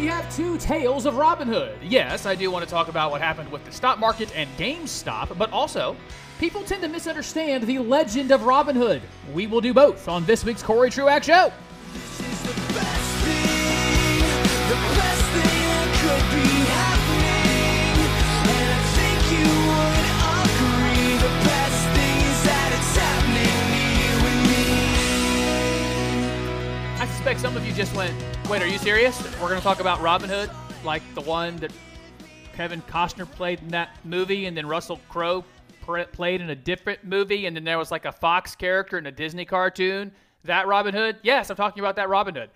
we have two tales of Robin Hood. Yes, I do want to talk about what happened with the stock market and GameStop, but also, people tend to misunderstand the legend of Robin Hood. We will do both on this week's Cory Truax Show. Suspect some of you just went, wait, are you serious? We're going to talk about Robin Hood, like the one that Kevin Costner played in that movie, and then Russell Crowe played in a different movie, and then there was like a Fox character in a Disney cartoon. That Robin Hood? Yes, I'm talking about that Robin Hood.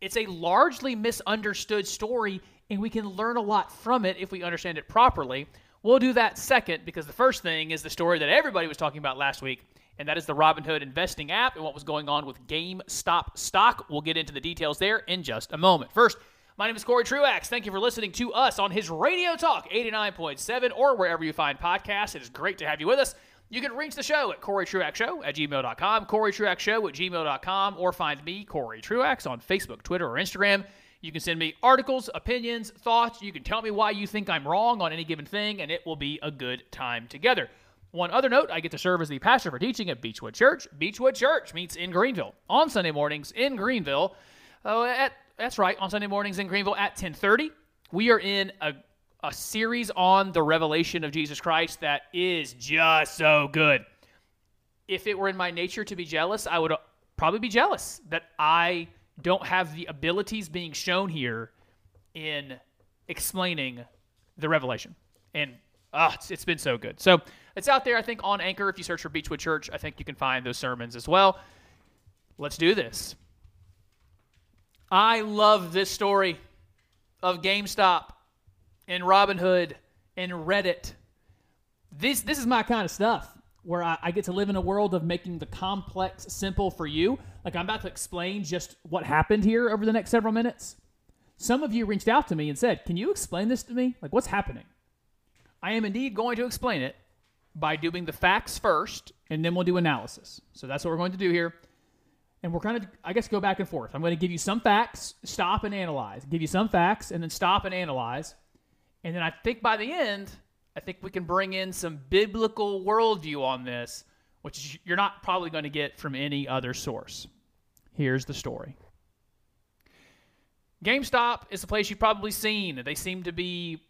It's a largely misunderstood story, and we can learn a lot from it if we understand it properly. We'll do that second because the first thing is the story that everybody was talking about last week, and that is the Robinhood investing app and what was going on with GameStop stock. We'll get into the details there in just a moment. First, my name is Cory Truax. Thank you for listening to us on his Radio Talk 89.7 or wherever you find podcasts. It is great to have you with us. You can reach the show at Cory Truax Show at gmail.com, Cory Truax Show at gmail.com, or find me, Cory Truax, on Facebook, Twitter, or Instagram. You can send me articles, opinions, thoughts. You can tell me why you think I'm wrong on any given thing, and it will be a good time together. One other note I get to serve as the pastor for teaching at Beechwood Church. Beechwood Church meets in Greenville on Sunday mornings in Greenville. Uh, at, that's right, on Sunday mornings in Greenville at 1030. We are in a, a series on the revelation of Jesus Christ that is just so good. If it were in my nature to be jealous, I would uh, probably be jealous that I don't have the abilities being shown here in explaining the revelation. And ah, it's, it's been so good. So it's out there, I think, on Anchor. If you search for Beechwood Church, I think you can find those sermons as well. Let's do this. I love this story of GameStop and Robinhood and Reddit. This this is my kind of stuff where I, I get to live in a world of making the complex simple for you. Like I'm about to explain just what happened here over the next several minutes. Some of you reached out to me and said, "Can you explain this to me? Like what's happening?" I am indeed going to explain it by doing the facts first, and then we'll do analysis. So that's what we're going to do here. And we're kind of, I guess, go back and forth. I'm going to give you some facts, stop and analyze. Give you some facts, and then stop and analyze. And then I think by the end, I think we can bring in some biblical worldview on this, which you're not probably going to get from any other source. Here's the story. GameStop is a place you've probably seen. They seem to be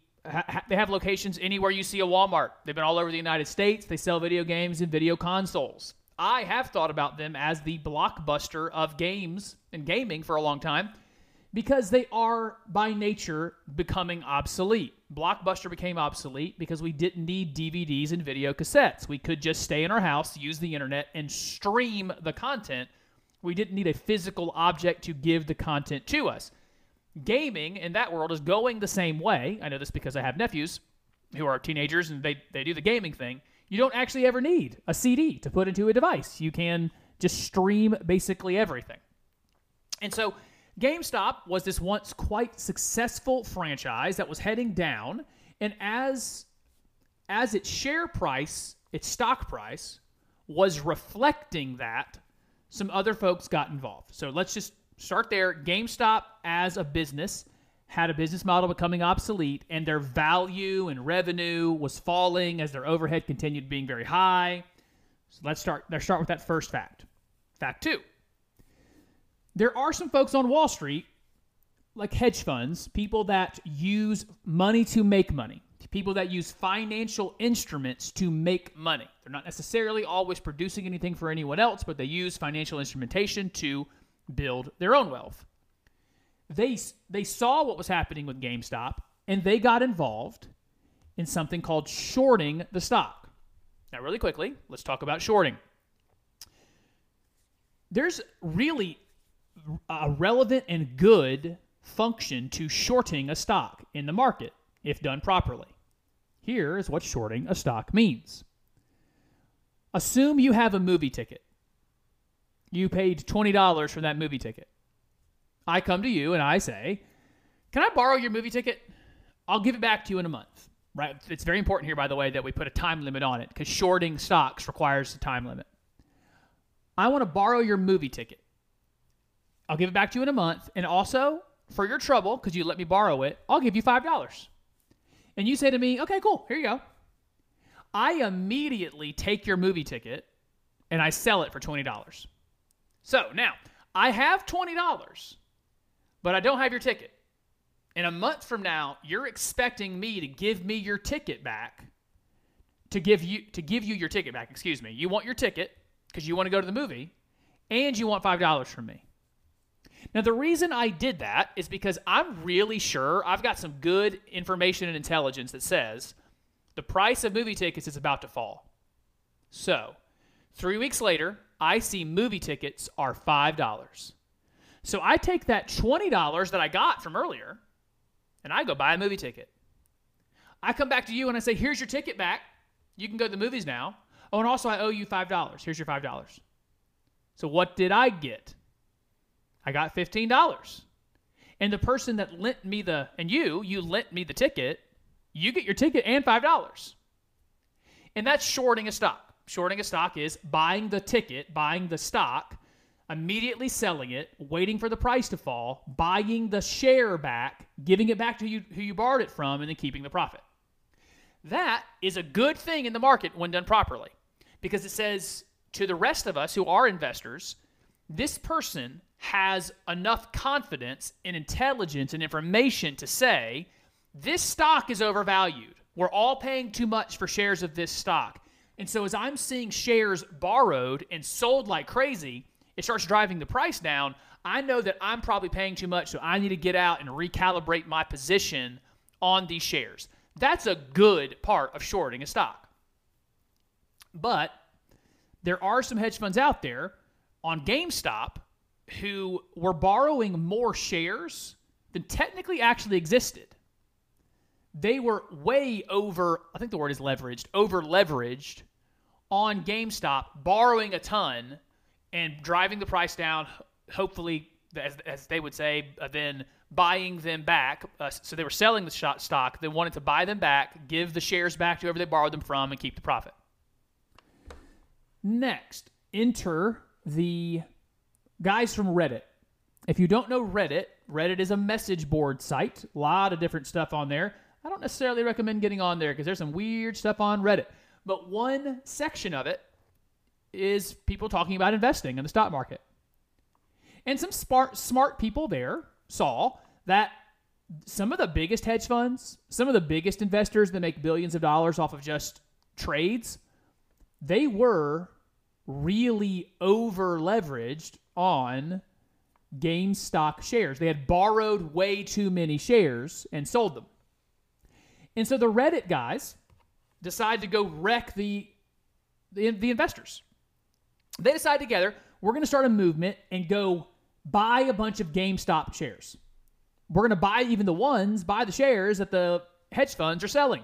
they have locations anywhere you see a Walmart. They've been all over the United States. They sell video games and video consoles. I have thought about them as the blockbuster of games and gaming for a long time because they are by nature becoming obsolete. Blockbuster became obsolete because we didn't need DVDs and video cassettes. We could just stay in our house, use the internet, and stream the content. We didn't need a physical object to give the content to us gaming in that world is going the same way. I know this because I have nephews who are teenagers and they, they do the gaming thing. You don't actually ever need a CD to put into a device. You can just stream basically everything. And so GameStop was this once quite successful franchise that was heading down, and as as its share price, its stock price was reflecting that, some other folks got involved. So let's just start there. GameStop as a business had a business model becoming obsolete, and their value and revenue was falling as their overhead continued being very high. So let's start. Let's start with that first fact. Fact two. There are some folks on Wall Street, like hedge funds, people that use money to make money, people that use financial instruments to make money. They're not necessarily always producing anything for anyone else, but they use financial instrumentation to build their own wealth. They, they saw what was happening with GameStop and they got involved in something called shorting the stock. Now, really quickly, let's talk about shorting. There's really a relevant and good function to shorting a stock in the market if done properly. Here is what shorting a stock means. Assume you have a movie ticket you paid $20 for that movie ticket. I come to you and I say, Can I borrow your movie ticket? I'll give it back to you in a month. Right? It's very important here, by the way, that we put a time limit on it because shorting stocks requires a time limit. I want to borrow your movie ticket. I'll give it back to you in a month. And also, for your trouble, because you let me borrow it, I'll give you $5. And you say to me, okay, cool, here you go. I immediately take your movie ticket and I sell it for $20. So now, I have $20, but I don't have your ticket. In a month from now, you're expecting me to give me your ticket back. To give you to give you your ticket back, excuse me. You want your ticket because you want to go to the movie and you want $5 from me. Now, the reason I did that is because I'm really sure I've got some good information and intelligence that says the price of movie tickets is about to fall. So, three weeks later, I see movie tickets are $5. So I take that $20 that I got from earlier and I go buy a movie ticket. I come back to you and I say, here's your ticket back. You can go to the movies now. Oh, and also I owe you $5. Here's your $5. So what did I get? I got $15. And the person that lent me the, and you, you lent me the ticket, you get your ticket and $5. And that's shorting a stock. Shorting a stock is buying the ticket, buying the stock, immediately selling it, waiting for the price to fall, buying the share back, giving it back to you who you borrowed it from, and then keeping the profit. That is a good thing in the market when done properly because it says to the rest of us who are investors, this person has enough confidence and intelligence and information to say, this stock is overvalued. We're all paying too much for shares of this stock. And so as I'm seeing shares borrowed and sold like crazy, it starts driving the price down. I know that I'm probably paying too much, so I need to get out and recalibrate my position on these shares. That's a good part of shorting a stock. But there are some hedge funds out there on GameStop who were borrowing more shares than technically actually existed. They were way over, I think the word is leveraged, over leveraged on GameStop, borrowing a ton and driving the price down, hopefully, as, as they would say, uh, then buying them back. Uh, so they were selling the stock, they wanted to buy them back, give the shares back to whoever they borrowed them from, and keep the profit. Next, enter the guys from Reddit. If you don't know Reddit, Reddit is a message board site. A lot of different stuff on there. I don't necessarily recommend getting on there because there's some weird stuff on Reddit. But one section of it is people talking about investing in the stock market. And some smart, smart people there saw that some of the biggest hedge funds, some of the biggest investors that make billions of dollars off of just trades, they were really over leveraged on GameStop shares. They had borrowed way too many shares and sold them. And so the Reddit guys decide to go wreck the, the, the investors. They decide together, we're going to start a movement and go buy a bunch of GameStop shares. We're going to buy even the ones, buy the shares that the hedge funds are selling.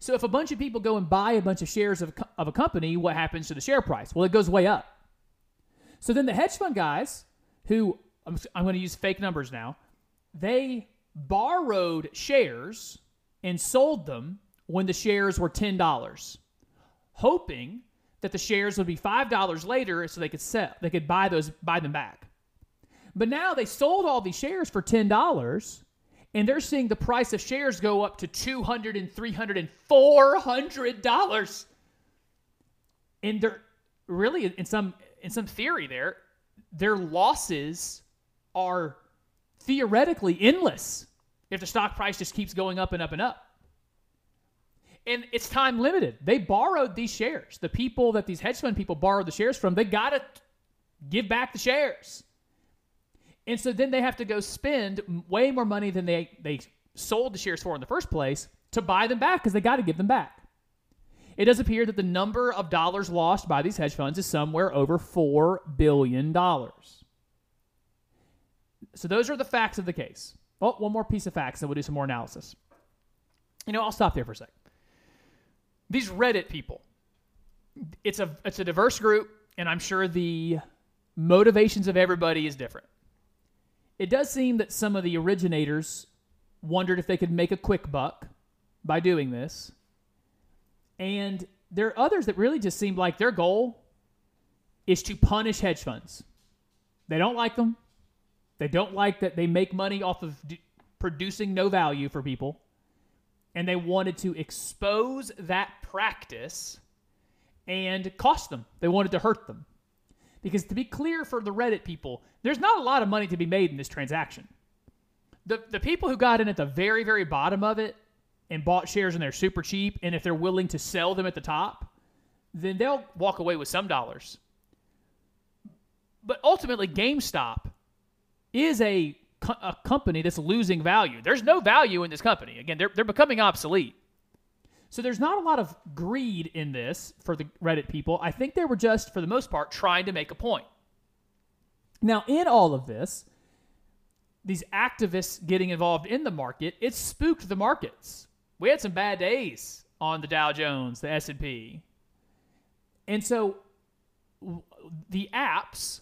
So if a bunch of people go and buy a bunch of shares of, of a company, what happens to the share price? Well, it goes way up. So then the hedge fund guys, who I'm, I'm going to use fake numbers now, they borrowed shares and sold them when the shares were $10, hoping that the shares would be $5 later so they could sell, they could buy those buy them back. But now they sold all these shares for $10 and they're seeing the price of shares go up to $200 and $300 and $400. And they're really in some in some theory there, their losses are theoretically endless if the stock price just keeps going up and up and up. And it's time limited. They borrowed these shares. The people that these hedge fund people borrowed the shares from, they got to give back the shares. And so then they have to go spend way more money than they, they sold the shares for in the first place to buy them back because they got to give them back. It does appear that the number of dollars lost by these hedge funds is somewhere over $4 billion. So those are the facts of the case. Oh, one more piece of facts, and we'll do some more analysis. You know, I'll stop there for a sec. These Reddit people, it's a it's a diverse group, and I'm sure the motivations of everybody is different. It does seem that some of the originators wondered if they could make a quick buck by doing this. And there are others that really just seem like their goal is to punish hedge funds. They don't like them. They don't like that they make money off of d- producing no value for people. And they wanted to expose that practice and cost them. They wanted to hurt them. Because to be clear for the Reddit people, there's not a lot of money to be made in this transaction. The, the people who got in at the very, very bottom of it and bought shares and they're super cheap, and if they're willing to sell them at the top, then they'll walk away with some dollars. But ultimately, GameStop is a, a company that's losing value. There's no value in this company. Again, they're, they're becoming obsolete. So there's not a lot of greed in this for the Reddit people. I think they were just, for the most part, trying to make a point. Now, in all of this, these activists getting involved in the market, it spooked the markets. We had some bad days on the Dow Jones, the S&P. And so the apps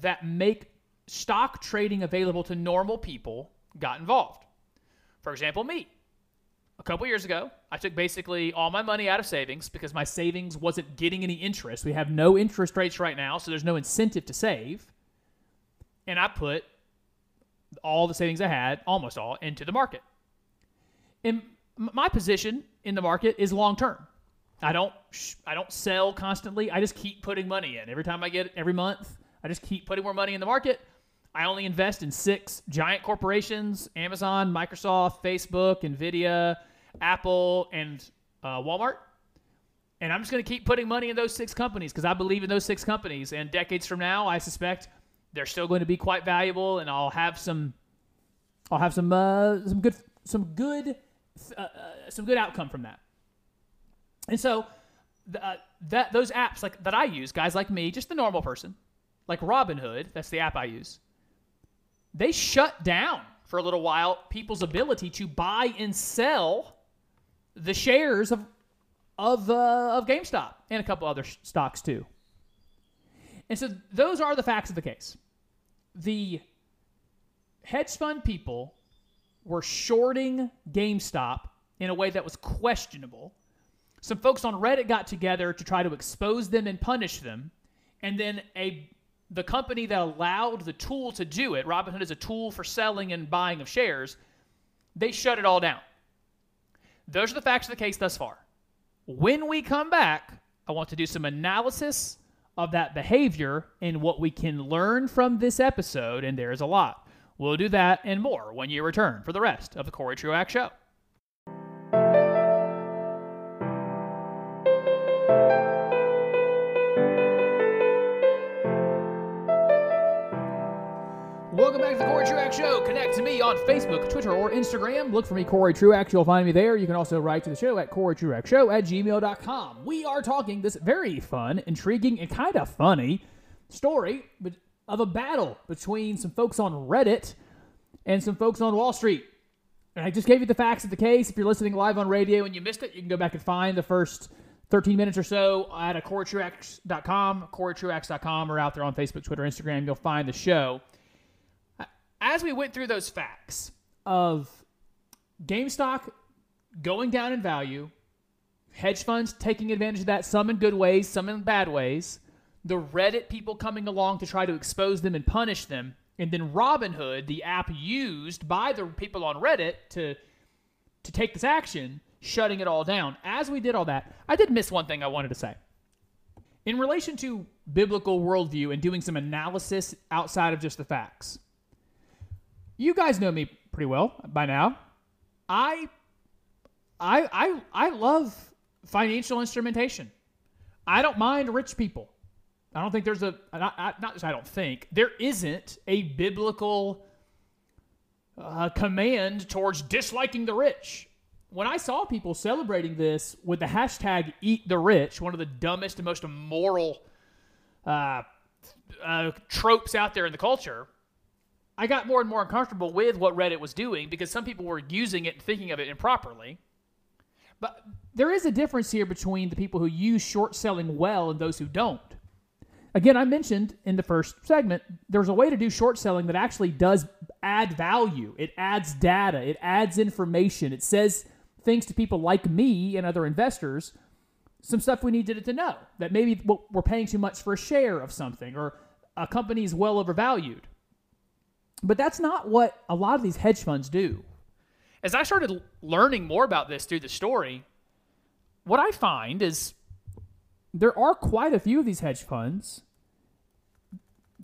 that make stock trading available to normal people got involved. For example, me. A couple years ago, I took basically all my money out of savings because my savings wasn't getting any interest. We have no interest rates right now, so there's no incentive to save. And I put all the savings I had, almost all, into the market. And my position in the market is long term. I don't I don't sell constantly. I just keep putting money in. Every time I get every month, I just keep putting more money in the market. I only invest in six giant corporations: Amazon, Microsoft, Facebook, Nvidia, Apple, and uh, Walmart. And I'm just going to keep putting money in those six companies because I believe in those six companies. And decades from now, I suspect they're still going to be quite valuable, and I'll have some, I'll have some, uh, some good, some good, uh, uh, some good outcome from that. And so, uh, that those apps like that I use, guys like me, just the normal person, like Robinhood, that's the app I use. They shut down for a little while people's ability to buy and sell the shares of of uh, of GameStop and a couple other sh- stocks too. And so those are the facts of the case. The hedge fund people were shorting GameStop in a way that was questionable. Some folks on Reddit got together to try to expose them and punish them, and then a the company that allowed the tool to do it, Robinhood is a tool for selling and buying of shares, they shut it all down. Those are the facts of the case thus far. When we come back, I want to do some analysis of that behavior and what we can learn from this episode, and there's a lot. We'll do that and more when you return for the rest of the Cory Truax Show. Connect to me on Facebook, Twitter, or Instagram. Look for me, Cory Truax. You'll find me there. You can also write to the show at CoryTruaxShow at gmail.com. We are talking this very fun, intriguing, and kind of funny story of a battle between some folks on Reddit and some folks on Wall Street. And I just gave you the facts of the case. If you're listening live on radio and you missed it, you can go back and find the first 13 minutes or so at a CoryTruax.com, CoryTruax.com, or out there on Facebook, Twitter, Instagram. You'll find the show as we went through those facts of GameStop going down in value, hedge funds taking advantage of that, some in good ways, some in bad ways, the Reddit people coming along to try to expose them and punish them, and then Robinhood, the app used by the people on Reddit to to take this action, shutting it all down. As we did all that, I did miss one thing I wanted to say. In relation to biblical worldview and doing some analysis outside of just the facts you guys know me pretty well by now. I I I I love financial instrumentation. I don't mind rich people. I don't think there's a not not, I don't think there isn't a biblical uh, command towards disliking the rich. When I saw people celebrating this with the hashtag "Eat the Rich," one of the dumbest and most immoral uh, uh, tropes out there in the culture, I got more and more uncomfortable with what Reddit was doing because some people were using it and thinking of it improperly. But there is a difference here between the people who use short selling well and those who don't. Again, I mentioned in the first segment, there's a way to do short selling that actually does add value. It adds data, it adds information, it says things to people like me and other investors, some stuff we needed to know that maybe we're paying too much for a share of something or a company is well overvalued. But that's not what a lot of these hedge funds do. As I started learning more about this through the story, what I find is there are quite a few of these hedge funds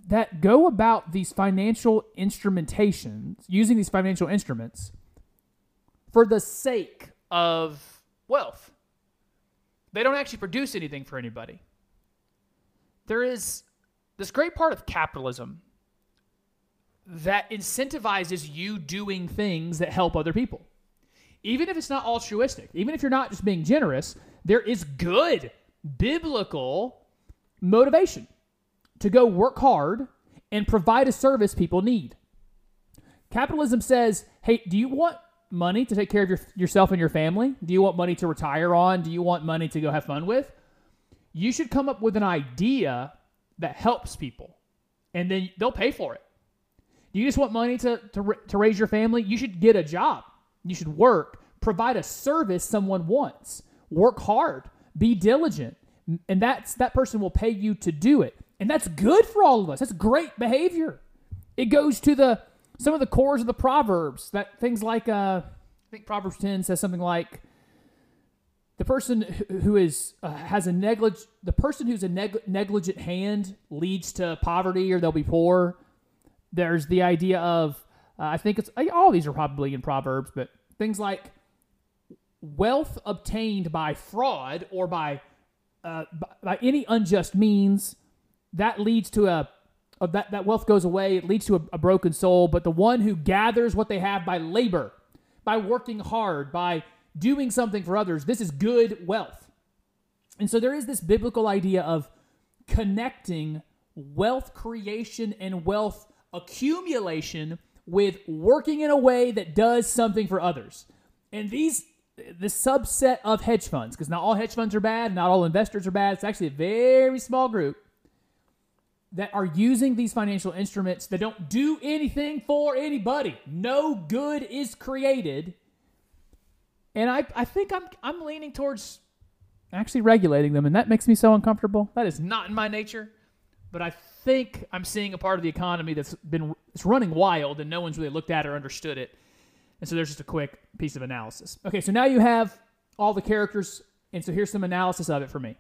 that go about these financial instrumentations, using these financial instruments for the sake of wealth. They don't actually produce anything for anybody. There is this great part of capitalism that incentivizes you doing things that help other people. Even if it's not altruistic, even if you're not just being generous, there is good biblical motivation to go work hard and provide a service people need. Capitalism says, hey, do you want money to take care of your, yourself and your family? Do you want money to retire on? Do you want money to go have fun with? You should come up with an idea that helps people, and then they'll pay for it. You just want money to, to, to raise your family? You should get a job. You should work, provide a service someone wants, work hard, be diligent, and that's that person will pay you to do it. And that's good for all of us. That's great behavior. It goes to the some of the cores of the proverbs that things like uh, I think Proverbs 10 says something like the person who is uh, has a neglig- the person who's a neg- negligent hand leads to poverty or they'll be poor. There's the idea of uh, I think it's all these are probably in Proverbs, but things like wealth obtained by fraud or by uh, by, by any unjust means that leads to a, a, that, that wealth goes away it leads to a, a broken soul but the one who gathers what they have by labor by working hard by doing something for others this is good wealth. And so there is this biblical idea of connecting wealth creation and wealth accumulation with working in a way that does something for others and these the subset of hedge funds because not all hedge funds are bad not all investors are bad it's actually a very small group that are using these financial instruments that don't do anything for anybody. No good is created. And I, I think I'm, I'm leaning towards actually regulating them, and that makes me so uncomfortable. That is not in my nature. But I think I'm seeing a part of the economy that's been it's running wild, and no one's really looked at or understood it. And so there's just a quick piece of analysis. Okay, so now you have all the characters, and so here's some analysis of it for me.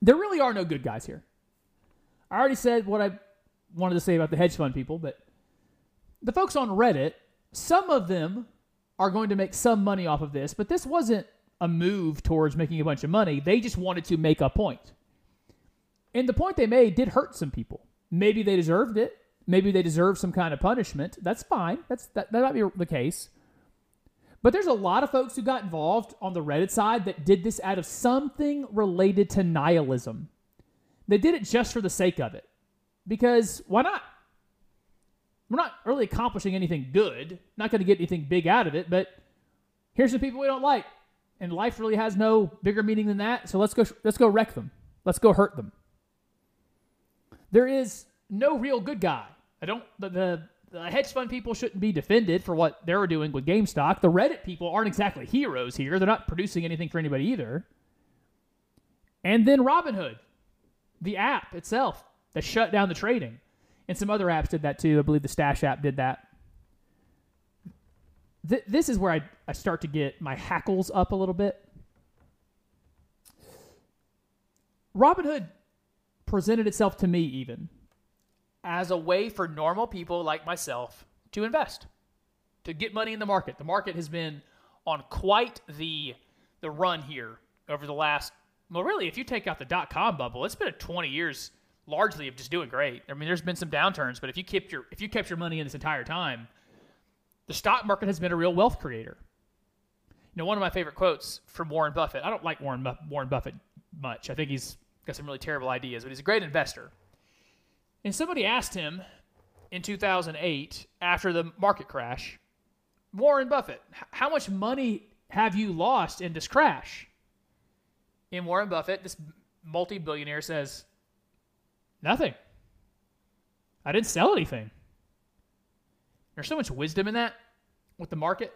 There really are no good guys here. I already said what I wanted to say about the hedge fund people, but the folks on Reddit, some of them are going to make some money off of this, but this wasn't a move towards making a bunch of money. They just wanted to make a point. And the point they made did hurt some people. Maybe they deserved it. Maybe they deserve some kind of punishment. That's fine. That's that, that might be the case. But there's a lot of folks who got involved on the Reddit side that did this out of something related to nihilism. They did it just for the sake of it. Because why not? We're not really accomplishing anything good, not going to get anything big out of it, but here's the people we don't like. And life really has no bigger meaning than that, so let's go let's go wreck them. Let's go hurt them. There is no real good guy. I don't the, the the hedge fund people shouldn't be defended for what they're doing with GameStop. The Reddit people aren't exactly heroes here. They're not producing anything for anybody either. And then Robinhood the app itself that shut down the trading. And some other apps did that too. I believe the Stash app did that. Th- this is where I, I start to get my hackles up a little bit. Robinhood presented itself to me even as a way for normal people like myself to invest, to get money in the market. The market has been on quite the the run here over the last well, really, if you take out the dot com bubble, it's been a 20 years largely of just doing great. I mean, there's been some downturns, but if you kept your if you kept your money in this entire time, the stock market has been a real wealth creator. You know, one of my favorite quotes from Warren Buffett. I don't like Warren Warren Buffett much. I think he's got some really terrible ideas, but he's a great investor. And somebody asked him in 2008 after the market crash, Warren Buffett, how much money have you lost in this crash? And Warren Buffett, this multi billionaire says, Nothing. I didn't sell anything. There's so much wisdom in that with the market.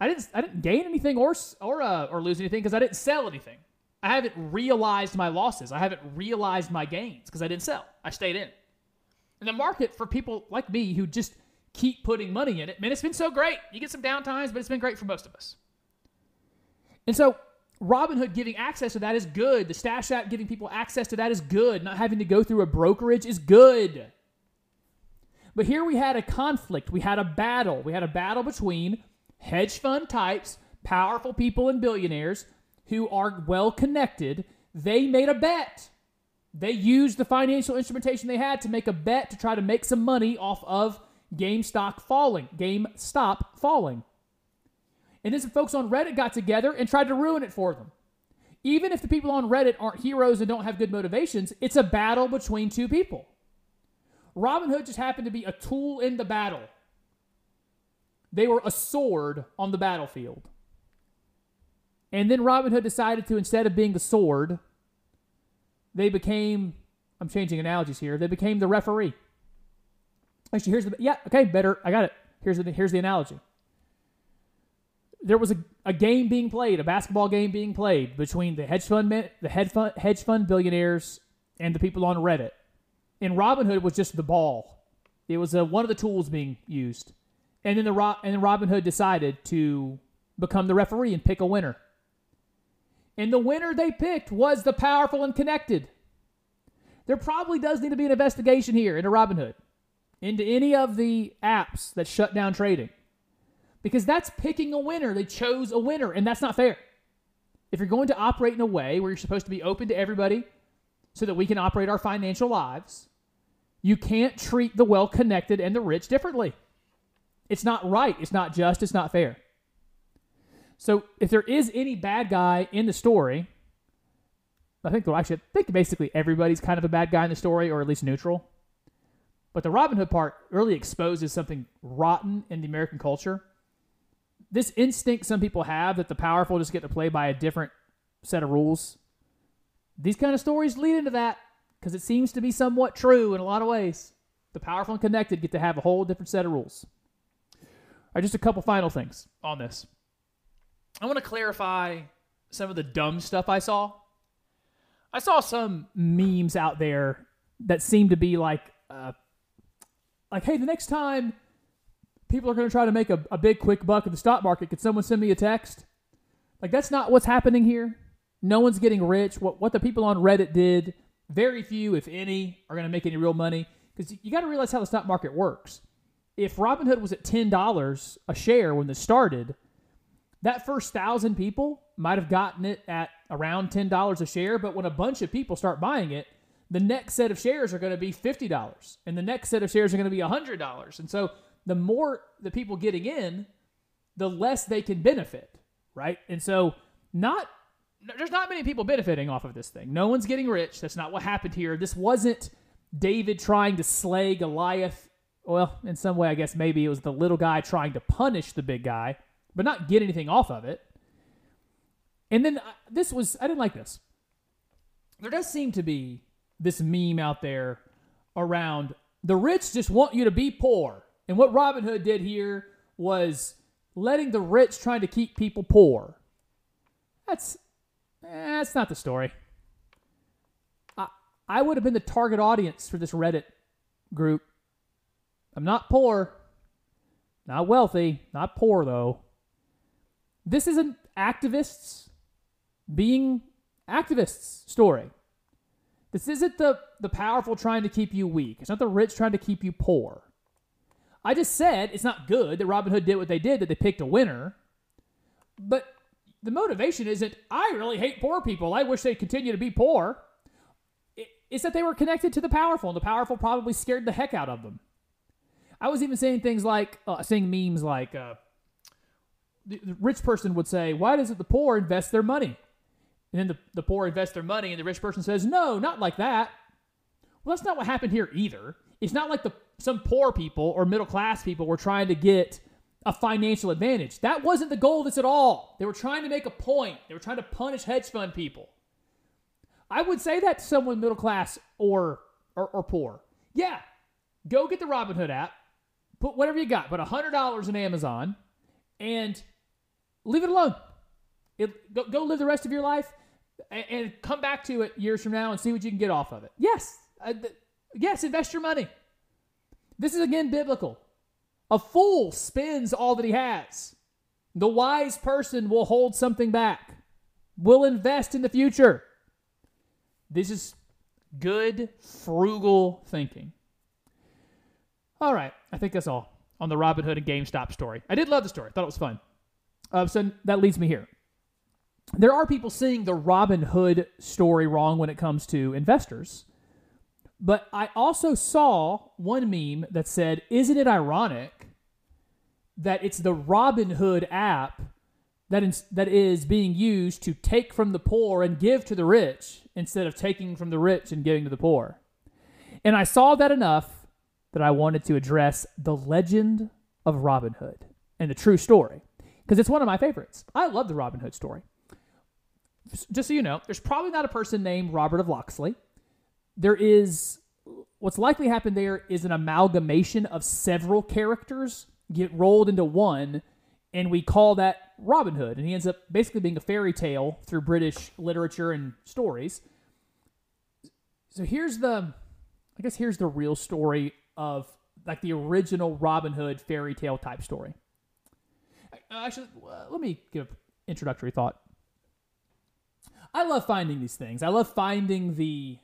I didn't I didn't gain anything or or uh, or lose anything because I didn't sell anything. I haven't realized my losses. I haven't realized my gains because I didn't sell. I stayed in. And the market for people like me who just keep putting money in it, man, it's been so great. You get some downtimes, but it's been great for most of us. And so Robinhood giving access to that is good. The Stash app giving people access to that is good. Not having to go through a brokerage is good. But here we had a conflict. We had a battle. We had a battle between hedge fund types, powerful people and billionaires who are well connected. They made a bet. They used the financial instrumentation they had to make a bet to try to make some money off of GameStop falling. GameStop falling. And then some folks on Reddit got together and tried to ruin it for them. Even if the people on Reddit aren't heroes and don't have good motivations, it's a battle between two people. Robinhood just happened to be a tool in the battle. They were a sword on the battlefield. And then Robinhood decided to, instead of being the sword, they became, I'm changing analogies here, they became the referee. Actually, here's the, yeah, okay, better, I got it. Here's the, here's the analogy there was a, a game being played, a basketball game being played between the hedge fund the hedge fund hedge fund billionaires and the people on Reddit. And Robinhood was just the ball. It was a, one of the tools being used. And then the and then Robinhood decided to become the referee and pick a winner. And the winner they picked was the powerful and connected. There probably does need to be an investigation here into Robinhood, into any of the apps that shut down trading because that's picking a winner. They chose a winner, and that's not fair. If you're going to operate in a way where you're supposed to be open to everybody so that we can operate our financial lives, you can't treat the well connected and the rich differently. It's not right. It's not just. It's not fair. So if there is any bad guy in the story, I think, well, actually, I think basically everybody's kind of a bad guy in the story, or at least neutral. But the Robin Hood part really exposes something rotten in the American culture this instinct some people have that the powerful just get to play by a different set of rules. These kind of stories lead into that because it seems to be somewhat true in a lot of ways. The powerful and connected get to have a whole different set of rules. All right, just a couple final things on this. I want to clarify some of the dumb stuff I saw. I saw some memes out there that seem to be like, uh, like, hey, the next time people are going to try to make a, a big quick buck in the stock market. Could someone send me a text? Like that's not what's happening here. No one's getting rich. What what the people on Reddit did, very few, if any, are going to make any real money. Because you got to realize how the stock market works. If Robinhood was at ten dollars a share when this started, that first thousand people might have gotten it at around ten dollars a share. But when a bunch of people start buying it, the next set of shares are going to be fifty dollars, and the next set of shares are going to be hundred dollars. And so the more the people getting in, the less they can benefit, right? And so, not there's not many people benefiting off of this thing. No one's getting rich. That's not what happened here. This wasn't David trying to slay Goliath. Well, in some way, I guess maybe it was the little guy trying to punish the big guy, but not get anything off of it. And then uh, this was, I didn't like this. There does seem to be this meme out there around the rich just want you to be poor. And what Robin Hood did here was letting the rich trying to keep people poor. That's eh, that's not the story. I I would have been the target audience for this Reddit group. I'm not poor, not wealthy, not poor though. This is an activists being activists story. This isn't the, the powerful trying to keep you weak. It's not the rich trying to keep you poor. I just said it's not good that Robinhood did what they did, that they picked a winner. But the motivation isn't, I really hate poor people. I wish they'd continue to be poor. It's that they were connected to the powerful, and the powerful probably scared the heck out of them. I was even saying things like, uh, saying memes like, uh, the, the rich person would say, Why does it the poor invest their money? And then the, the poor invest their money, and the rich person says, No, not like that. Well, that's not what happened here either. It's not like the some poor people or middle class people were trying to get a financial advantage. That wasn't the goal of this at all. They were trying to make a point. They were trying to punish hedge fund people. I would say that to someone middle class or, or, or poor. Yeah, go get the Robinhood app, put whatever you got, put $100 in Amazon, and leave it alone. It, go, go live the rest of your life and, and, come back to it years from now and see what you can get off of it. Yes, uh, th- yes, invest your money. This is again biblical. A fool spends all that he has. The wise person will hold something back, will invest in the future. This is good, frugal thinking. All right, I think that's all on the Robin Hood and GameStop story. I did love the story, thought it was fun. Uh, so that leads me here. There are people seeing the Robin Hood story wrong when it comes to investors. But I also saw one meme that said, Isn't it ironic that it's the Robin Hood app that is, that is being used to take from the poor and give to the rich instead of taking from the rich and giving to the poor? And I saw that enough that I wanted to address the legend of Robin Hood and the true story because it's one of my favorites. I love the Robin Hood story. Just so you know, there's probably not a person named Robert of Locksley there is what's likely happened there is an amalgamation of several characters get rolled into one and we call that Robin Hood and he ends up basically being a fairy tale through British literature and stories. So here's the I guess here's the real story of like the original Robin Hood fairy tale type story. Uh, actually, uh, let me give introductory thought. I love finding these things. I love finding the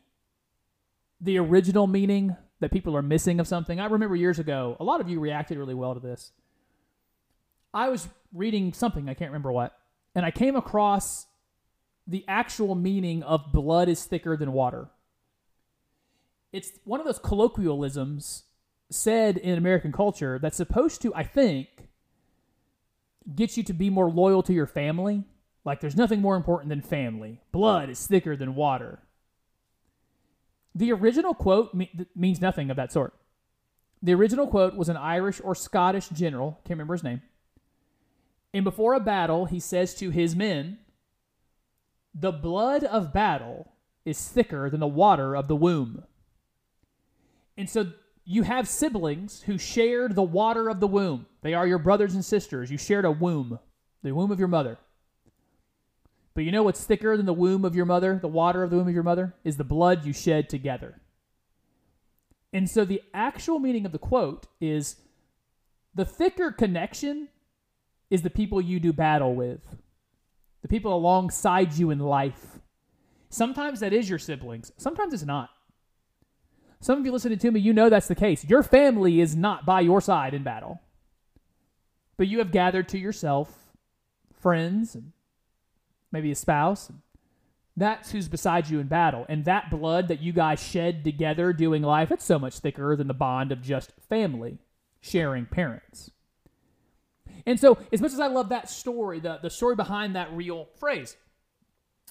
the original meaning that people are missing of something. I remember years ago, a lot of you reacted really well to this. I was reading something, I can't remember what, and I came across the actual meaning of blood is thicker than water. It's one of those colloquialisms said in American culture that's supposed to, I think, get you to be more loyal to your family. Like there's nothing more important than family. Blood is thicker than water. The original quote me- means nothing of that sort. The original quote was an Irish or Scottish general, can't remember his name. And before a battle, he says to his men, The blood of battle is thicker than the water of the womb. And so you have siblings who shared the water of the womb. They are your brothers and sisters. You shared a womb, the womb of your mother. But you know what's thicker than the womb of your mother, the water of the womb of your mother? Is the blood you shed together. And so the actual meaning of the quote is the thicker connection is the people you do battle with, the people alongside you in life. Sometimes that is your siblings, sometimes it's not. Some of you listening to me, you know that's the case. Your family is not by your side in battle. But you have gathered to yourself friends and maybe a spouse. That's who's beside you in battle. And that blood that you guys shed together doing life, it's so much thicker than the bond of just family sharing parents. And so, as much as I love that story, the, the story behind that real phrase,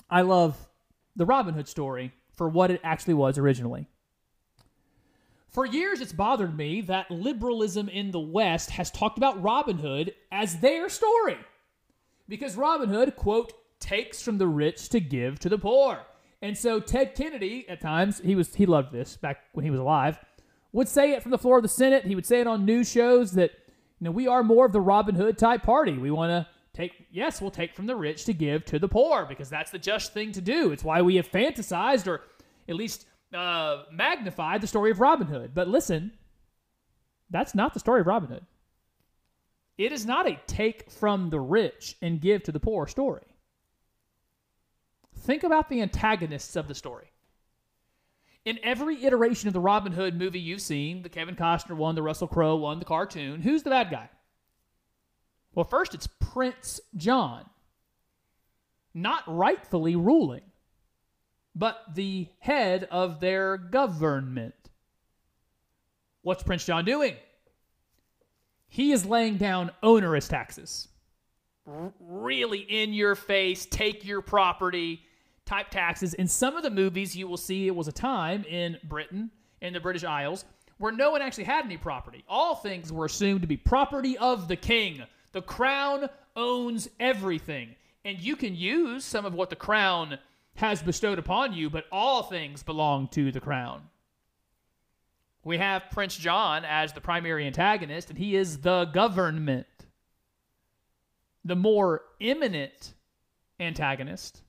I love the Robin Hood story for what it actually was originally. For years, it's bothered me that liberalism in the West has talked about Robin Hood as their story. Because Robin Hood, quote, takes from the rich to give to the poor. And so Ted Kennedy, at times, he was he loved this back when he was alive, would say it from the floor of the Senate. He would say it on news shows that you know we are more of the Robin Hood type party. We want to take yes, we'll take from the rich to give to the poor because that's the just thing to do. It's why we have fantasized or at least uh, magnified the story of Robin Hood. But listen, that's not the story of Robin Hood. It is not a take from the rich and give to the poor story think about the antagonists of the story. In every iteration of the Robin Hood movie you've seen, the Kevin Costner one, the Russell Crowe one, the cartoon, who's the bad guy? Well, first it's Prince John, not rightfully ruling, but the head of their government. What's Prince John doing? He is laying down onerous taxes. Really in your face, take your property, type taxes. In some of the movies, you will see it was a time in Britain, in the British Isles, where no one actually had any property. All things were assumed to be property of the king. The crown owns everything. And you can use some of what the crown has bestowed upon you, but all things belong to the crown. We have Prince John as the primary antagonist, and he is the government. The more imminent antagonist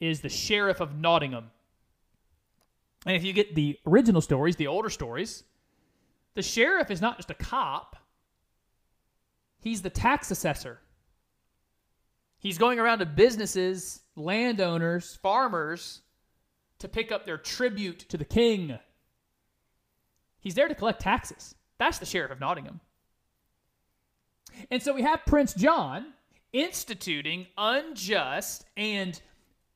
is the Sheriff of Nottingham. And if you get the original stories, the older stories, The sheriff is not just a cop, he's the tax assessor. He's going around to businesses, landowners, farmers to pick up their tribute to the king. He's there to collect taxes. That's the sheriff of Nottingham. And so we have Prince John instituting unjust and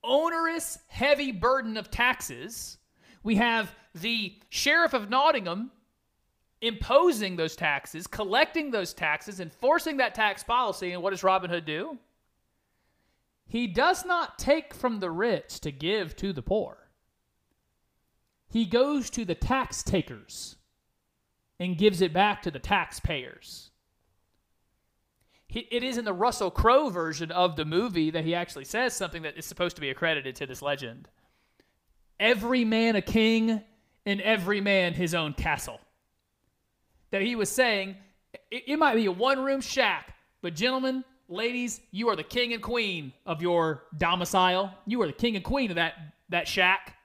onerous, heavy burden of taxes. We have the sheriff of Nottingham imposing those taxes, collecting those taxes, enforcing that tax policy. And what does Robin Hood do? He does not take from the rich to give to the poor. He goes to the tax takers and gives it back to the taxpayers. It is in the Russell Crowe version of the movie that he actually says something that is supposed to be accredited to this legend. Every man a king, and every man his own castle. That he was saying, it, might be a one room shack, but gentlemen, ladies, you are the king and queen of your domicile. You are the king and queen of that, that shack.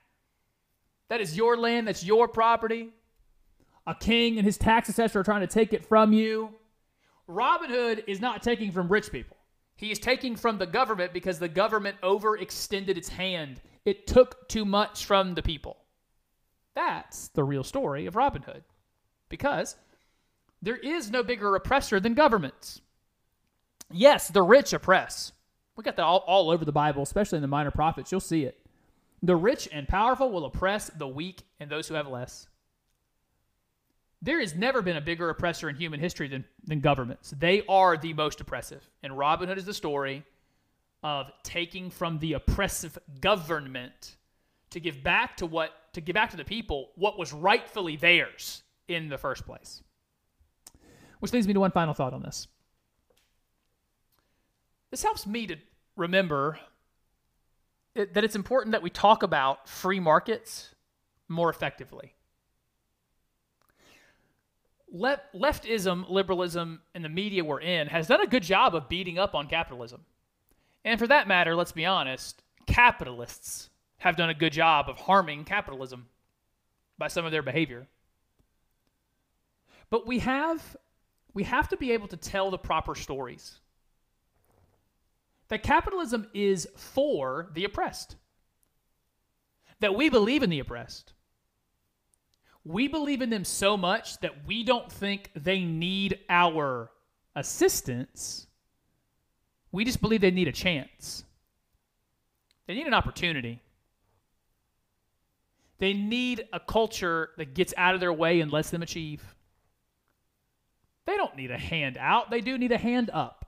That is your land, that's your property. A king and his tax assessor are trying to take it from you. Robin Hood is not taking from rich people. He is taking from the government because the government overextended its hand. It took too much from the people. That's the real story of Robin Hood. Because there is no bigger oppressor than governments. Yes, the rich oppress. We got that all, all over the Bible, especially in the minor prophets. You'll see it. The rich and powerful will oppress the weak and those who have less. There has never been a bigger oppressor in human history than, than governments. They are the most oppressive. And Robin Hood is the story of taking from the oppressive government to give back to what to give back to the people what was rightfully theirs in the first place. Which leads me to one final thought on this. This helps me to remember that it's important that we talk about free markets more effectively. Le- leftism, liberalism, and the media we're in has done a good job of beating up on capitalism. And for that matter, let's be honest, capitalists have done a good job of harming capitalism by some of their behavior. But we have we have to be able to tell the proper stories that capitalism is for the oppressed, that we believe in the oppressed. We believe in them so much that we don't think they need our assistance. We just believe they need a chance. They need an opportunity. They need a culture that gets out of their way and lets them achieve. They don't need a hand out, they do need a hand up.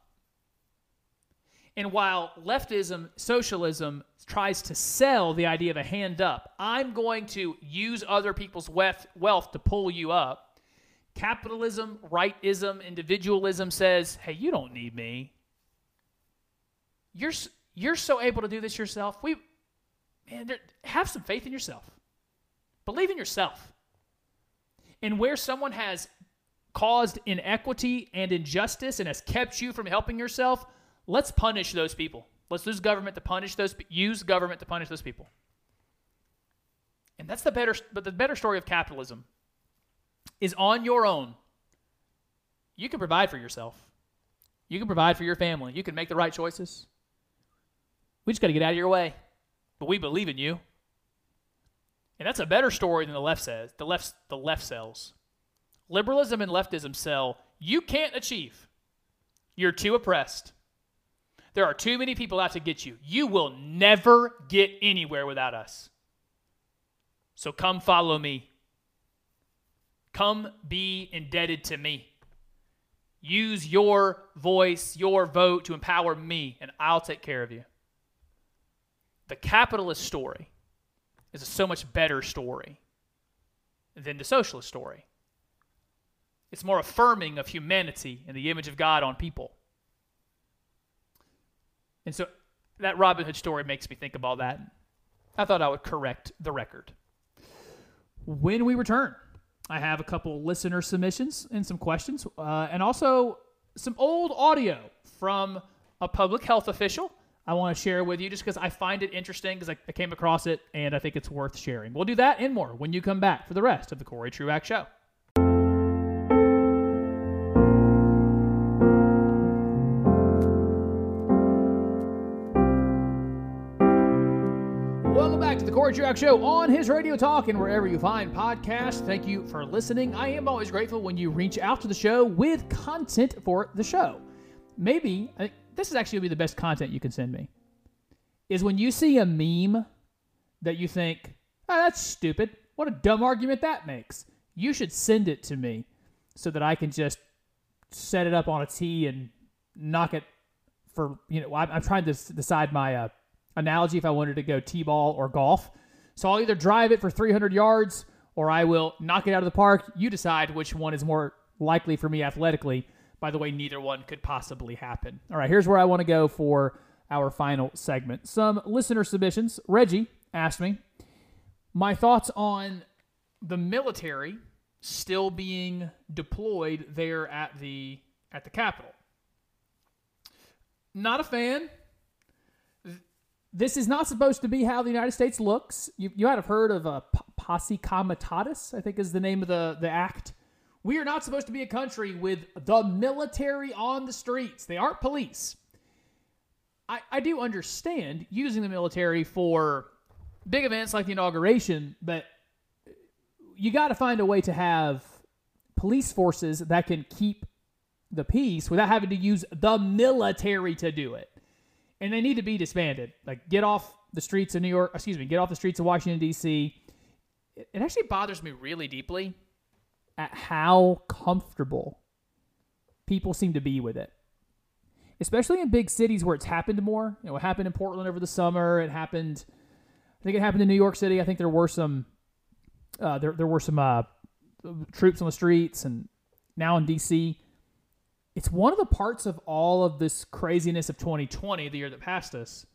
And while leftism, socialism tries to sell the idea of a hand up, I'm going to use other people's wealth to pull you up. Capitalism, rightism, individualism says, hey, you don't need me. You're, you're so able to do this yourself. We, man, have some faith in yourself. Believe in yourself. And where someone has caused inequity and injustice and has kept you from helping yourself, let's punish those people. Let's use government to punish those use government to punish those people. And that's the better but the better story of capitalism is on your own. You can provide for yourself. You can provide for your family. You can make the right choices. We just got to get out of your way. But we believe in you. And that's a better story than the left says. The left the left sells. Liberalism and leftism sell you can't achieve. You're too oppressed. There are too many people out to get you. You will never get anywhere without us. So come follow me. Come be indebted to me. Use your voice, your vote to empower me, and I'll take care of you. The capitalist story is a so much better story than the socialist story. It's more affirming of humanity and the image of God on people. And so that Robin Hood story makes me think of all that. I thought I would correct the record. When we return, I have a couple listener submissions and some questions, uh, and also some old audio from a public health official I want to share with you just because I find it interesting because I, I, came across it and I think it's worth sharing. We'll do that and more when you come back for the rest of the Cory Truax Show. Patriarch Show on his Radio Talk and wherever you find podcasts. Thank you for listening. I am always grateful when you reach out to the show with content for the show. Maybe, this is actually be the best content you can send me, is when you see a meme that you think, oh, that's stupid. What a dumb argument that makes. You should send it to me so that I can just set it up on a tee and knock it for, you know, I'm, I'm trying to decide my uh, analogy if I wanted to go T ball or golf. So I'll either drive it for 300 yards or I will knock it out of the park. You decide which one is more likely for me athletically. By the way, neither one could possibly happen. All right, here's where I want to go for our final segment. Some listener submissions. Reggie asked me my thoughts on the military still being deployed there at the at the Capitol. Not a fan. This is not supposed to be how the United States looks. You, you might have heard of a p- posse comitatus, I think is the name of the, the act. We are not supposed to be a country with the military on the streets. They aren't police. I, I do understand using the military for big events like the inauguration, but You got to find a way to have police forces that can keep the peace without having to use the military to do it. And they need to be disbanded. Like get off the streets of New York, excuse me, get off the streets of Washington D.C. It, actually bothers me really deeply. at how comfortable people seem to be with it. Especially in big cities where it's happened more. You know, it happened in Portland over the summer. It happened, I think it happened in New York City. I think there were some, uh, there, there were some uh, troops on the streets, and now in DC. It's one of the parts of all of this craziness of 2020, the year that passed us,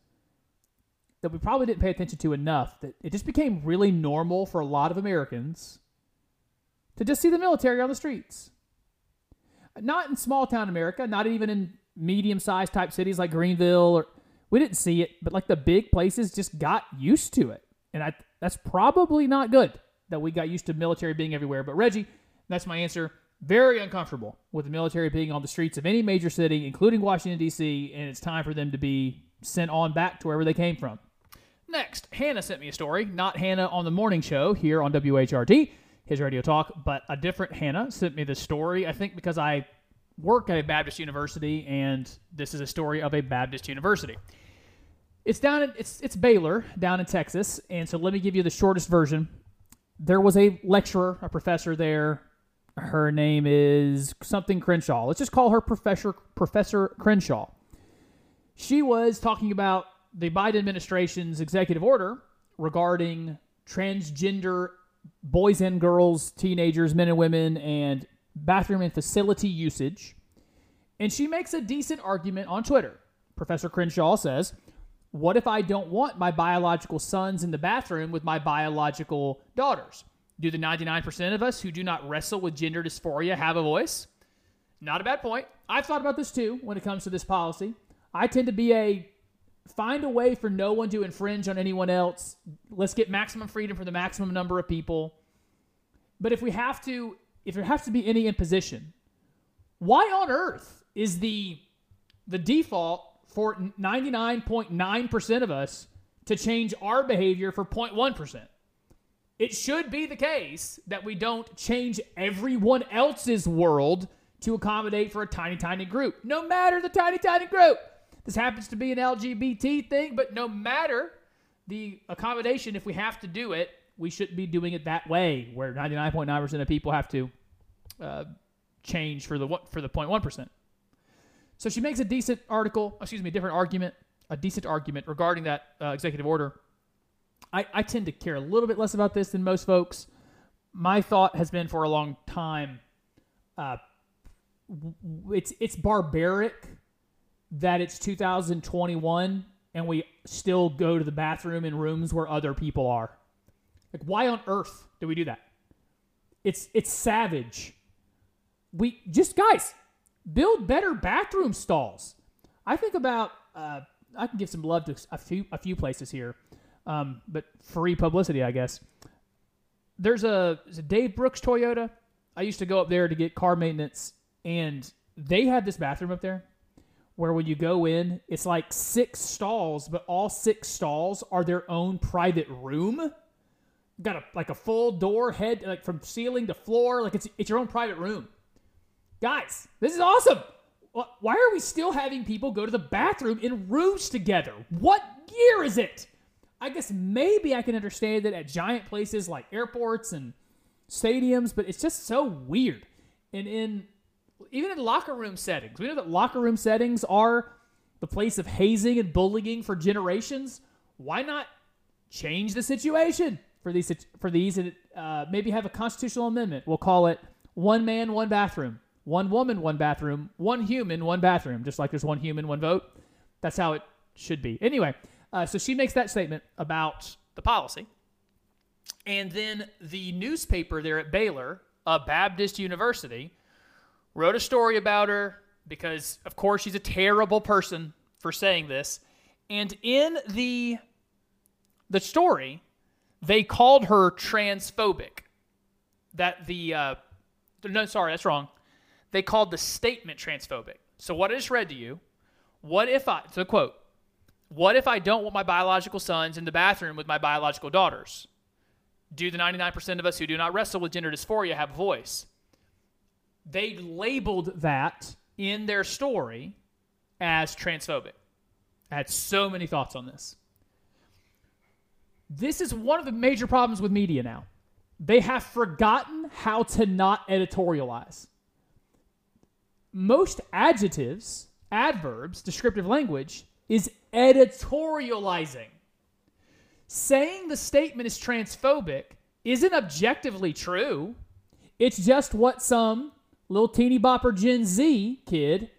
that we probably didn't pay attention to enough. That it just became really normal for a lot of Americans to just see the military on the streets. Not in small town America, not even in medium sized type cities like Greenville or we didn't see it, but like the big places just got used to it. And I that's probably not good that we got used to military being everywhere. But Reggie, that's my answer. Very uncomfortable with the military being on the streets of any major city, including Washington, D.C., and it's time for them to be sent on back to wherever they came from. Next, Hannah sent me a story. Not Hannah on the morning show here on WHRT, his radio talk, but a different Hannah sent me this story. I think because I work at a Baptist university, and this is a story of a Baptist university. It's down in it's it's Baylor down in Texas, and so let me give you the shortest version. There was a lecturer, a professor there. Her name is something Crenshaw. Let's just call her Professor Professor Crenshaw. She was talking about the Biden administration's executive order regarding transgender boys and girls, teenagers, men and women, and bathroom and facility usage. And she makes a decent argument on Twitter. Professor Crenshaw says, What if I don't want my biological sons in the bathroom with my biological daughters? Do the 99% of us who do not wrestle with gender dysphoria have a voice? Not a bad point. I've thought about this too when it comes to this policy. I tend to be a find a way for no one to infringe on anyone else. Let's get maximum freedom for the maximum number of people. But if we have to, if there has to be any imposition, why on earth is the the default for 99.9% of us to change our behavior for 0.1%? It should be the case that we don't change everyone else's world to accommodate for a tiny, tiny group, no matter the tiny, tiny group. This happens to be an LGBT thing, but no matter the accommodation, if we have to do it, we shouldn't be doing it that way, where 99.9% of people have to uh, change for the for the 0.1%. So she makes a decent article, excuse me, a different argument, a decent argument regarding that uh, executive order. I, I tend to care a little bit less about this than most folks. My thought has been for a long time, Uh, it's it's barbaric that it's 2021 and we still go to the bathroom in rooms where other people are. like, why on earth do we do that? It's it's savage. We just guys build better bathroom stalls. I think about uh, I can give some love to a few a few places here, um, but free publicity, I guess. There's a, it Dave Brooks Toyota. I used to go up there to get car maintenance, and they had this bathroom up there where when you go in, it's like six stalls, but all six stalls are their own private room. Got a like a full door head like from ceiling to floor, like it's it's your own private room. Guys, this is awesome. Why are we still having people go to the bathroom in rooms together? What year is it? I guess maybe I can understand it at giant places like airports and stadiums, but it's just so weird. And in even in locker room settings, we know that locker room settings are the place of hazing and bullying for generations. Why not change the situation for these for these and uh, maybe have a constitutional amendment? We'll call it one man, one bathroom, one woman, one bathroom, one human, one bathroom. Just like there's one human, one vote. That's how it should be. Anyway, uh, so she makes that statement about the policy. And then the newspaper there at Baylor, a Baptist university, wrote a story about her because, of course, she's a terrible person for saying this. And in the the story, they called her transphobic. That the uh, no, sorry, that's wrong. They called the statement transphobic. So what I just read to you, what if I? So quote, what if I don't want my biological sons in the bathroom with my biological daughters? Do the 99% of us who do not wrestle with gender dysphoria have a voice? They labeled that in their story as transphobic. I had so many thoughts on this. This is one of the major problems with media now. They have forgotten how to not editorialize. Most adjectives, adverbs, descriptive language is editorializing. Saying the statement is transphobic isn't objectively true. It's just what some little teeny bopper Gen Z kid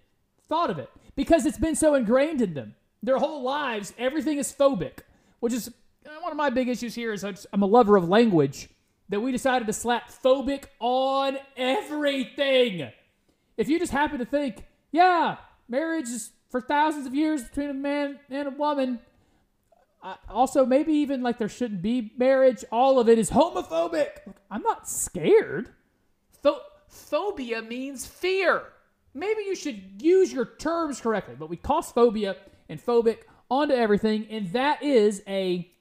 thought of it because it's been so ingrained in them. Their whole lives, everything is phobic, which is one of my big issues here. Is I'm a lover of language that we decided to slap phobic on everything. If you just happen to think, yeah, marriage is for thousands of years between a man and a woman. Also, maybe even like there shouldn't be marriage. All of it is homophobic. I'm not scared. Pho- phobia means fear. Maybe you should use your terms correctly, but we toss phobia and phobic onto everything, and that is a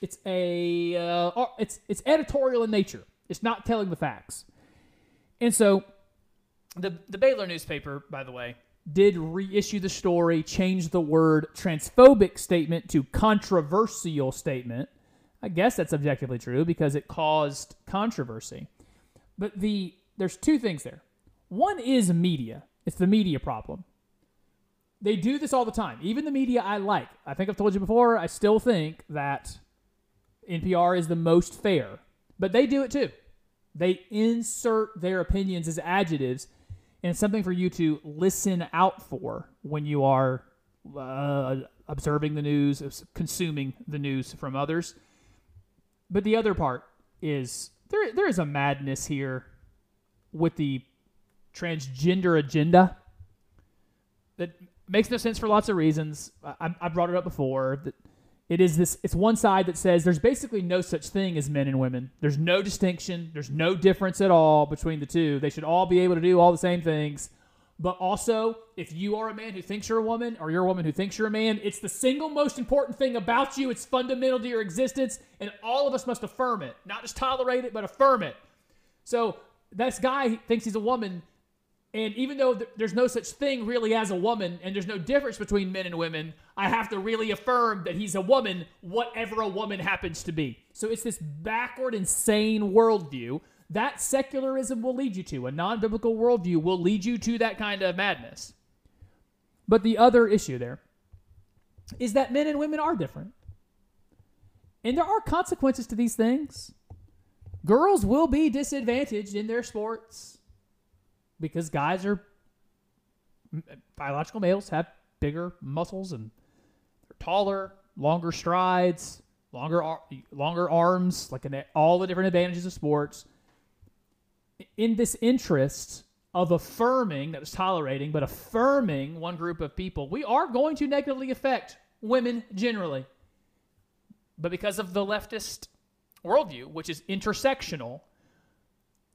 it's a uh, it's it's editorial in nature. It's not telling the facts, and so The, the Baylor newspaper, by the way, did reissue the story, change the word transphobic statement to controversial statement. I guess that's objectively true because it caused controversy. But the there's two things there. One is media. It's the media problem. They do this all the time. Even the media I like. I think I've told you before, I still think that NPR is the most fair. But they do it too. They insert their opinions as adjectives and it's something for you to listen out for when you are uh, observing the news, consuming the news from others. But the other part is there there is a madness here with the transgender agenda that makes no sense for lots of reasons. I, I brought it up before that it is this it's one side that says there's basically no such thing as men and women. There's no distinction. There's no difference at all between the two. They should all be able to do all the same things. But also if you are a man who thinks you're a woman or you're a woman who thinks you're a man it's the single most important thing about you. It's fundamental to your existence and all of us must affirm it. Not just tolerate it but affirm it. So this guy thinks he's a woman and even though th- there's no such thing really as a woman, and there's no difference between men and women, I have to really affirm that he's a woman, whatever a woman happens to be. So it's this backward, insane worldview that secularism will lead you to. A non biblical worldview will lead you to that kind of madness. But the other issue there is that men and women are different. And there are consequences to these things. Girls will be disadvantaged in their sports because guys are biological males have bigger muscles and they're taller, longer strides, longer longer arms, like an, all the different advantages of sports. In this interest of affirming, not just tolerating, but affirming one group of people, we are going to negatively affect women generally. But because of the leftist worldview, which is intersectional,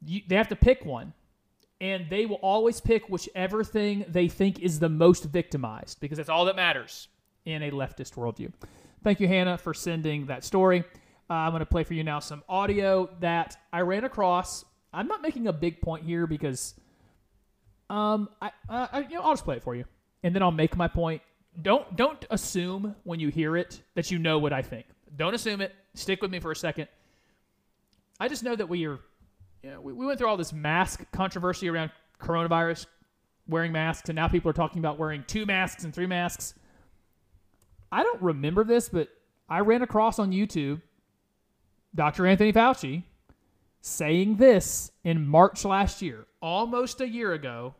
you, they have to pick one and they will always pick whichever thing they think is the most victimized because that's all that matters in a leftist worldview. Thank you, Hannah, for sending that story. Uh, I'm going to play for you now some audio that I ran across. I'm not making a big point here because, um, I, uh, I you know, I'll just play it for you, and then I'll make my point. Don't don't assume when you hear it that you know what I think. Don't assume it. Stick with me for a second. I just know that we are, you know, we, we went through all this mask controversy around coronavirus, wearing masks, and now people are talking about wearing two masks and three masks. I don't remember this, but I ran across on YouTube Dr. Anthony Fauci saying this in March last year, almost a year ago.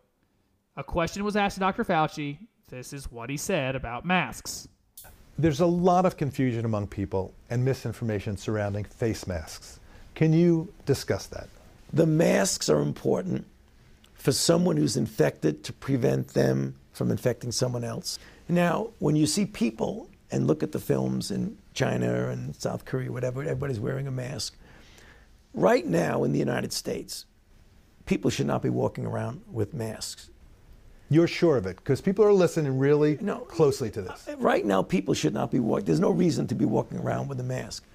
A question was asked to Dr. Fauci. This is what he said about masks. There's a lot of confusion among people and misinformation surrounding face masks. Can you discuss that? The masks are important for someone who's infected to prevent them from infecting someone else. Now, when you see people and look at the films in China and South Korea, whatever, everybody's wearing a mask. Right now in the United States, people should not be walking around with masks. You're sure of it because people are listening really No. closely to this. Uh, right now, people should not be walking. There's no reason to be walking around with a mask.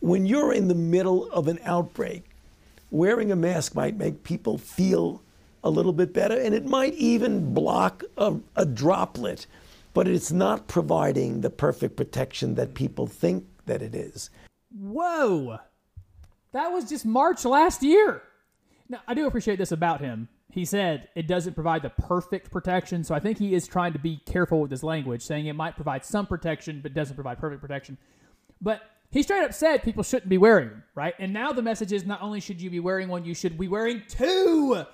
When you're in the middle of an outbreak, wearing a mask might make people feel a little bit better, and it might even block a, a droplet, but it's not providing the perfect protection that people think that it is. Whoa. That was just March last year. Now, I do appreciate this about him. He said it doesn't provide the perfect protection, so I think he is trying to be careful with his language, saying it might provide some protection, but doesn't provide perfect protection. But he straight up said people shouldn't be wearing them, right? And now the message is not only should you be wearing one, you should be wearing two.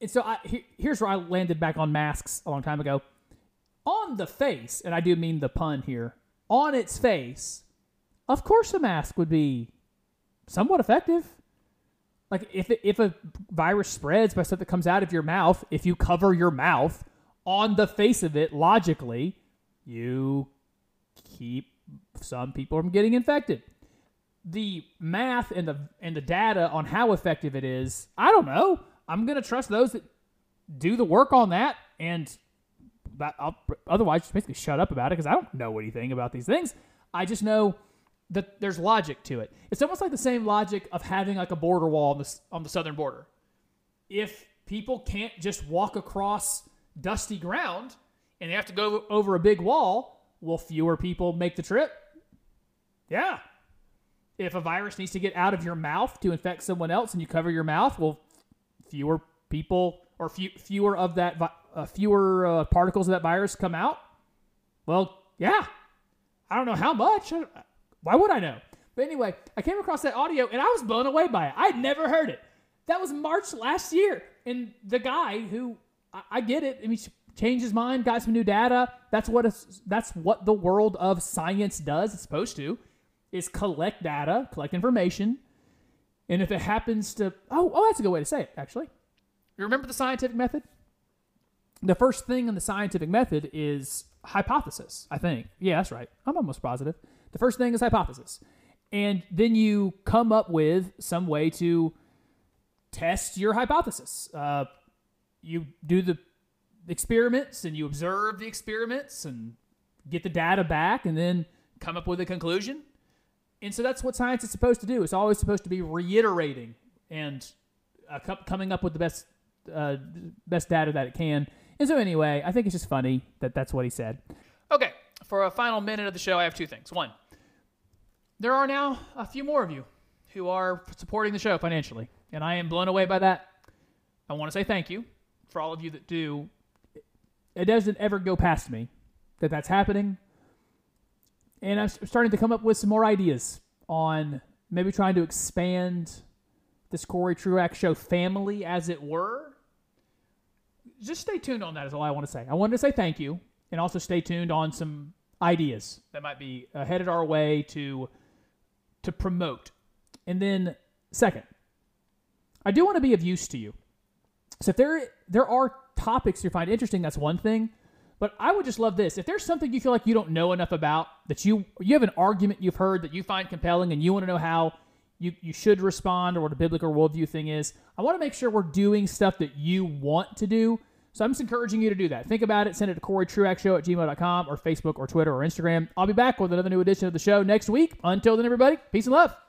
And so I, he, here's where I landed back on masks a long time ago. On the face, and I do mean the pun here, on its face, of course a mask would be somewhat effective. Like if it, if a virus spreads by stuff that comes out of your mouth, if you cover your mouth on the face of it, logically, you keep some people from getting infected. The math and the and the data on how effective it is, I don't know. I'm gonna trust those that do the work on that, and that I'll, otherwise just basically shut up about it because I don't know anything about these things. I just know that there's logic to it. It's almost like the same logic of having like a border wall on the on the southern border. If people can't just walk across dusty ground and they have to go over a big wall, will fewer people make the trip? Yeah. If a virus needs to get out of your mouth to infect someone else and you cover your mouth, will fewer people or few, fewer of that uh, fewer uh, particles of that virus come out? Well, yeah. I don't know how much. Why would I know? But anyway, I came across that audio and I was blown away by it. I had never heard it. That was March last year, and the guy who I, I get it. I mean, changed his mind, got some new data. That's what it's, that's what the world of science does. It's supposed to is collect data, collect information, and if it happens to oh oh that's a good way to say it actually. You remember the scientific method? The first thing in the scientific method is hypothesis, I think. Yeah, that's right. I'm almost positive. The first thing is hypothesis. And then you come up with some way to test your hypothesis. Uh, you do the experiments and you observe the experiments and get the data back and then come up with a conclusion. And so that's what science is supposed to do. It's always supposed to be reiterating and uh, coming up with the best uh, best data that it can. And so anyway, I think it's just funny that that's what he said. Okay, for a final minute of the show, I have two things. One, there are now a few more of you who are supporting the show financially, and I am blown away by that. I want to say thank you for all of you that do. It doesn't ever go past me that that's happening, and I'm starting to come up with some more ideas on maybe trying to expand this Cory Truax show family, as it were. Just stay tuned on that. Is all I want to say. I wanted to say thank you, and also stay tuned on some ideas that might be uh, headed our way to to promote. And then second, I do want to be of use to you. So if there there are topics you find interesting, that's one thing. But I would just love this. If there's something you feel like you don't know enough about, that you you have an argument you've heard that you find compelling and you want to know how you, you should respond or what a biblical worldview thing is. I want to make sure we're doing stuff that you want to do. So I'm just encouraging you to do that. Think about it. Send it to CoryTruaxShow at gmail.com or Facebook or Twitter or Instagram. I'll be back with another new edition of the show next week. Until then, everybody, peace and love.